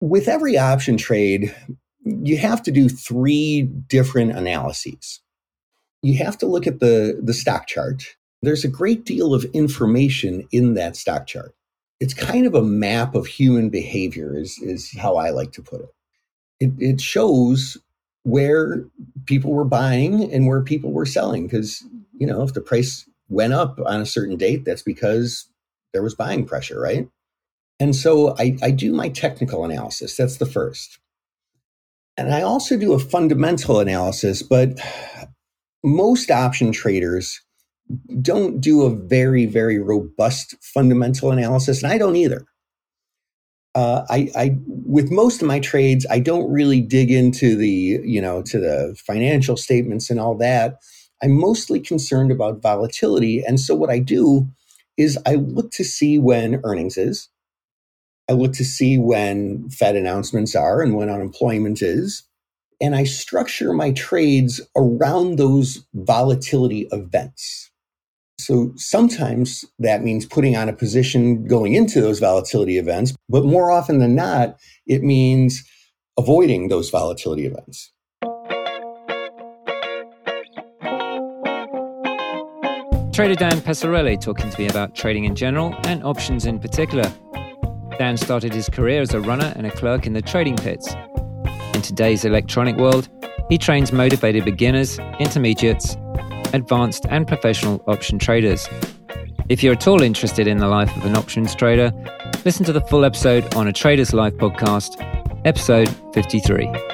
with every option trade, you have to do three different analyses. You have to look at the, the stock chart. There's a great deal of information in that stock chart. It's kind of a map of human behavior, is, is how I like to put it. It, it shows where people were buying and where people were selling. Because, you know, if the price went up on a certain date, that's because there was buying pressure, right? And so I, I do my technical analysis. That's the first. And I also do a fundamental analysis, but most option traders don't do a very, very robust fundamental analysis, and I don't either. Uh, I, I, with most of my trades, I don't really dig into the, you know, to the financial statements and all that. I'm mostly concerned about volatility, and so what I do is I look to see when earnings is. I look to see when Fed announcements are and when unemployment is. And I structure my trades around those volatility events. So sometimes that means putting on a position going into those volatility events, but more often than not, it means avoiding those volatility events. Trader Dan Passarelli talking to me about trading in general and options in particular. Dan started his career as a runner and a clerk in the trading pits. In today's electronic world, he trains motivated beginners, intermediates, advanced, and professional option traders. If you're at all interested in the life of an options trader, listen to the full episode on a Trader's Life podcast, episode 53.